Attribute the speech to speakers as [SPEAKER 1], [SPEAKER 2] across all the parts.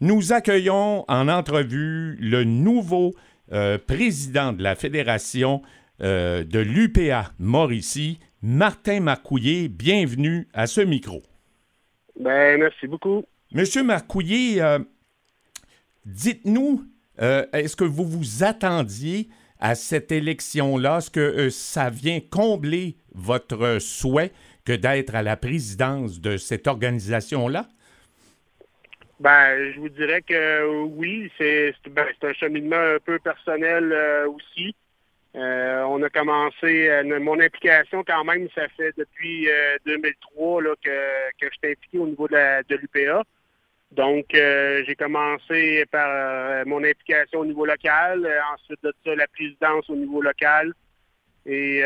[SPEAKER 1] Nous accueillons en entrevue le nouveau euh, président de la Fédération euh, de l'UPA Mauricie, Martin Marcouillet. Bienvenue à ce micro.
[SPEAKER 2] Ben, merci beaucoup.
[SPEAKER 1] Monsieur Marcouillet, euh, dites-nous, est-ce que vous vous attendiez à cette élection-là? Est-ce que ça vient combler votre souhait que d'être à la présidence de cette organisation-là?
[SPEAKER 2] Ben, je vous dirais que oui, c'est ben, un cheminement un peu personnel euh, aussi. Euh, on a commencé, euh, mon implication quand même, ça fait depuis 2003 là, que, je suis impliqué au niveau de, l'UPA. Donc, j'ai commencé par mon implication au niveau local, ensuite de ça, la présidence au niveau local. Et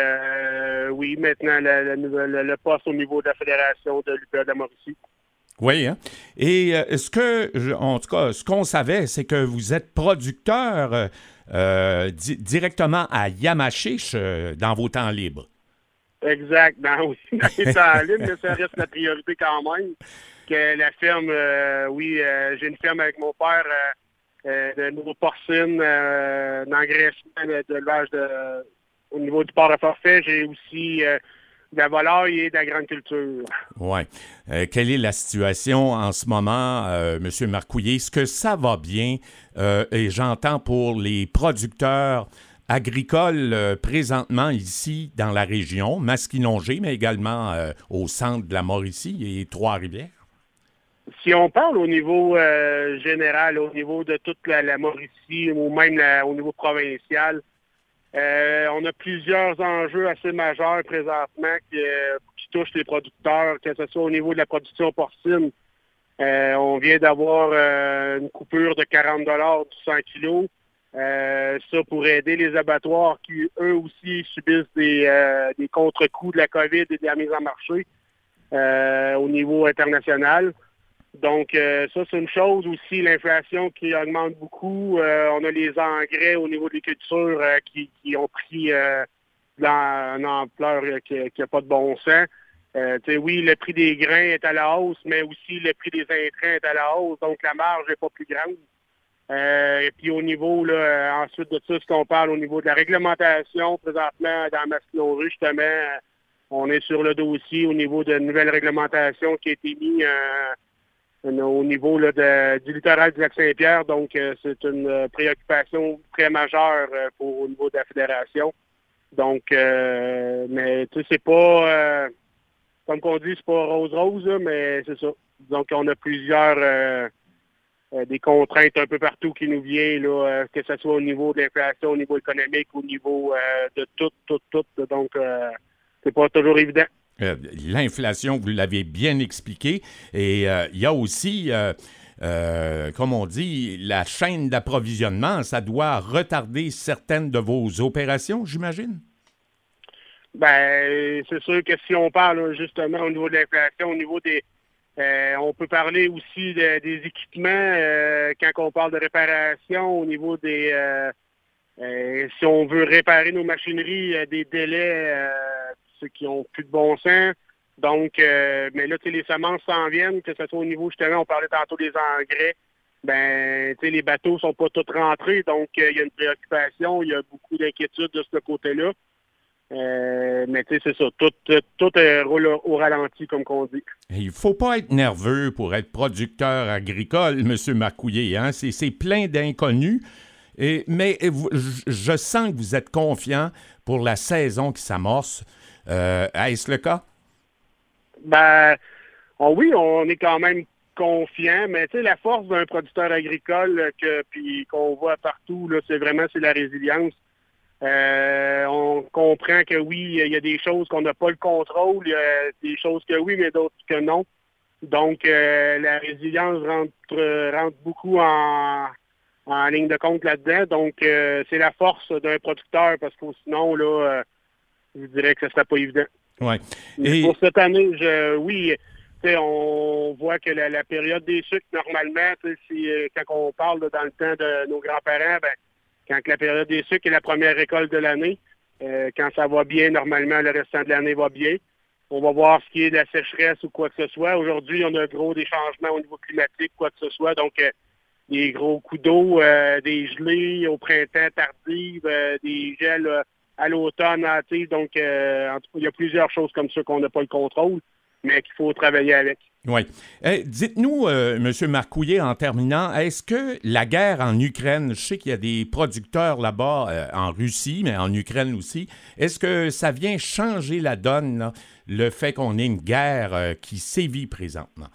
[SPEAKER 2] oui, maintenant, le, poste au niveau de la Fédération de l'UPA de Mauricie.
[SPEAKER 1] Oui, hein? et euh, ce que, en tout cas, ce qu'on savait, c'est que vous êtes producteur euh, euh, directement à Yamachiche dans vos temps libres.
[SPEAKER 2] Exact, dans, les temps libres, mais ça reste la priorité quand même. Que la ferme, oui, j'ai une ferme avec mon père de nouveau porcine, d'engraissement, de, l'âge de, au niveau du port à forfait. J'ai aussi la volaille et de la grande culture.
[SPEAKER 1] Oui. Euh, quelle est la situation en ce moment, euh, M. Marcouillet? Est-ce que ça va bien? Euh, et j'entends pour les producteurs agricoles présentement ici dans la région, Masquinongé, mais également au centre de la Mauricie et Trois-Rivières?
[SPEAKER 2] Si on parle au niveau général, au niveau de toute la, la Mauricie ou même au niveau provincial, euh, on a plusieurs enjeux assez majeurs présentement qui, euh, touchent les producteurs, que ce soit au niveau de la production porcine. Euh, on vient d'avoir une coupure de 40 dollars du 100 kilos. ça pour aider les abattoirs qui, eux aussi, subissent des, des contre-coups de la COVID et de la mise en marché au niveau international. Donc, euh, ça, c'est une chose aussi, l'inflation qui augmente beaucoup. Euh, on a les engrais au niveau des cultures euh, qui, qui, ont pris dans une ampleur qui n'a pas de bon sens. oui, le prix des grains est à la hausse, mais aussi le prix des intrants est à la hausse, donc la marge n'est pas plus grande. et puis au niveau, là, ensuite de ça, ce qu'on parle au niveau de la réglementation, présentement, dans Masquinongé, justement, on est sur le dossier au niveau de nouvelles réglementations qui a été mise au niveau du littoral du lac Saint-Pierre. Donc, euh, c'est une euh, préoccupation très majeure euh, pour, au niveau de la fédération. Donc, mais tu sais, c'est pas, comme on dit, c'est pas rose-rose, mais c'est ça. Donc, on a plusieurs des contraintes un peu partout qui nous viennent, là, que ce soit au niveau de l'inflation, au niveau économique, au niveau de tout, tout, tout. Donc, c'est pas toujours évident.
[SPEAKER 1] Euh, l'inflation, vous l'avez bien expliqué. Et euh, il y a aussi, euh, comme on dit, la chaîne d'approvisionnement. Ça doit retarder certaines de vos opérations, j'imagine?
[SPEAKER 2] Ben, c'est sûr que si on parle justement au niveau de l'inflation, au niveau des. on peut parler aussi des équipements quand on parle de réparation, au niveau des. si on veut réparer nos machineries, des délais qui ont plus de bon sens. Donc, euh, mais là, les semences s'en viennent, que ce soit au niveau, justement, on parlait tantôt des engrais. Ben, tu sais, les bateaux sont pas tous rentrés, donc euh, il y a une préoccupation, il y a beaucoup d'inquiétudes de ce côté-là. Euh, mais tu sais, c'est ça, tout, tout, roule au ralenti, comme qu'on dit.
[SPEAKER 1] Il faut pas être nerveux pour être producteur agricole, M. Marcouillet. Hein? C'est plein d'inconnus. Mais je sens que vous êtes confiant pour la saison qui s'amorce. Euh, Est-ce le cas?
[SPEAKER 2] Ben, oh oui, on est quand même confiant, mais tu sais, la force d'un producteur agricole puis qu'on voit partout, c'est vraiment la résilience. Euh, on comprend que oui, il y a des choses qu'on n'a pas le contrôle, il y a des choses que oui, mais d'autres que non. Donc, euh, la résilience rentre, rentre beaucoup en, en ligne de compte là-dedans. Donc, c'est la force d'un producteur parce que sinon, là, je dirais que ce serait pas évident.
[SPEAKER 1] Ouais.
[SPEAKER 2] Et... Pour cette année, je, oui, on voit que la, période des sucres, normalement, si, euh, quand on parle dans le temps de nos grands-parents, ben, quand la période des sucres est la première récolte de l'année, euh, quand ça va bien, normalement, le restant de l'année va bien. On va voir ce qui est de la sécheresse ou quoi que ce soit. Aujourd'hui, on a gros des changements au niveau climatique, quoi que ce soit. Donc, euh, des gros coups d'eau, des gelées au printemps tardif, des gels à l'automne Donc, il y a plusieurs choses comme ça qu'on n'a pas le contrôle, mais qu'il faut travailler avec.
[SPEAKER 1] Oui. Eh, dites-nous, euh, M. Marcouillet, en terminant, est-ce que la guerre en Ukraine, je sais qu'il y a des producteurs là-bas euh, en Russie, mais en Ukraine aussi, est-ce que ça vient changer la donne, le fait qu'on ait une guerre euh, qui sévit présentement?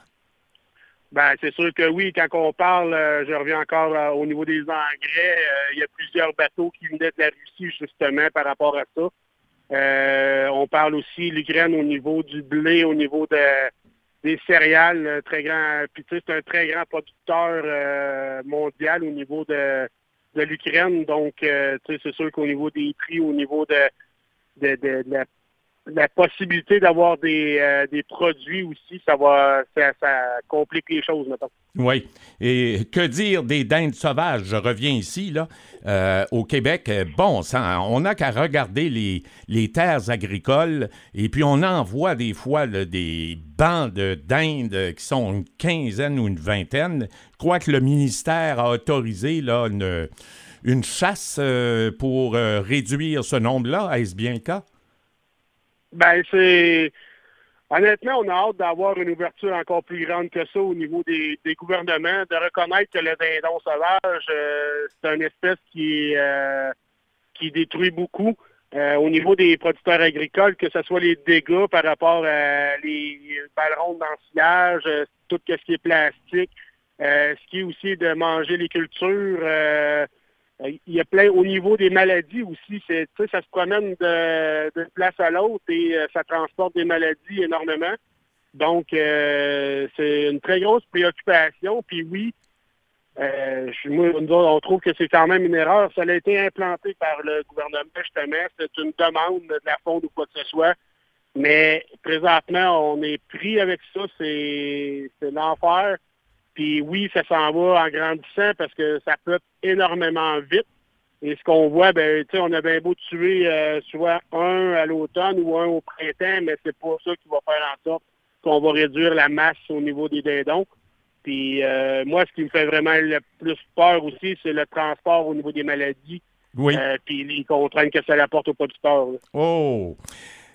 [SPEAKER 2] Ben, c'est sûr que oui, quand on parle, je reviens encore au niveau des engrais, il y a plusieurs bateaux qui venaient de la Russie justement par rapport à ça. on parle aussi l'Ukraine au niveau du blé, au niveau de des céréales, euh, très grand. Puis tu sais, c'est un très grand producteur euh, mondial au niveau de, l'Ukraine. Donc, euh, tu sais, c'est sûr qu'au niveau des prix, au niveau de, de, de, la, la, possibilité d'avoir des, des produits aussi, ça va ça, ça complique les choses, maintenant.
[SPEAKER 1] Oui. Et que dire des dindes sauvages? Je reviens ici, là, euh, au Québec. Bon, ça, on n'a qu'à regarder les, les, terres agricoles et puis on en voit des fois des bancs de dindes qui sont une quinzaine ou une vingtaine. Je crois que le ministère a autorisé là, une, une chasse euh, pour euh, réduire ce nombre-là. Est-ce bien le cas?
[SPEAKER 2] Ben, c'est Honnêtement, on a hâte d'avoir une ouverture encore plus grande que ça au niveau des, gouvernements, de reconnaître que le dindon sauvage, euh, c'est une espèce qui, euh, qui détruit beaucoup. Euh, au niveau des producteurs agricoles, que ce soit les dégâts par rapport à les ballons d'ensilage, tout ce qui est plastique, ce qui est aussi de manger les cultures, il y a plein au niveau des maladies aussi. C'est, ça se promène de, place à l'autre et euh, ça transporte des maladies énormément. Donc, euh, c'est une très grosse préoccupation. Puis oui, moi, on trouve que c'est quand même une erreur. Ça a été implanté par le gouvernement, justement. C'est une demande de la fonde ou quoi que ce soit. Mais présentement, on est pris avec ça. C'est, c'est l'enfer. Puis oui, ça s'en va en grandissant parce que ça peut énormément vite. Et ce qu'on voit, ben, tu sais, on a bien beau tuer euh, soit un à l'automne ou un au printemps, mais c'est pas ça qui va faire en sorte qu'on va réduire la masse au niveau des dindons. Puis euh, moi, ce qui me fait vraiment le plus peur aussi, c'est le transport au niveau des maladies. Oui. Euh, puis les contraintes que ça apporte aux producteurs.
[SPEAKER 1] Oh!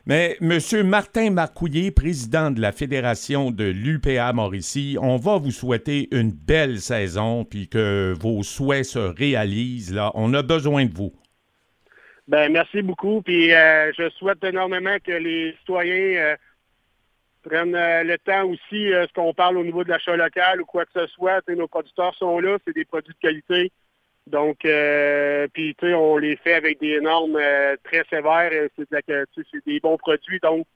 [SPEAKER 1] Mais M. Martin Marcouillet, président de la Fédération de l'UPA Mauricie, on va vous souhaiter une belle saison puis que vos souhaits se réalisent. Là. On a besoin de vous.
[SPEAKER 2] Ben, merci beaucoup. Puis euh, je souhaite énormément que les citoyens euh, prennent euh, le temps aussi, ce qu'on parle au niveau de l'achat local ou quoi que ce soit. Nos producteurs sont là, c'est des produits de qualité. Donc, euh, puis, tu sais, on les fait avec des normes euh, très sévères. C'est de des bons produits. Donc,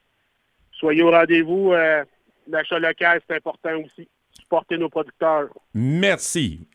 [SPEAKER 2] soyez au rendez-vous. Euh, l'achat local, c'est important aussi. Supporter nos producteurs.
[SPEAKER 1] Merci.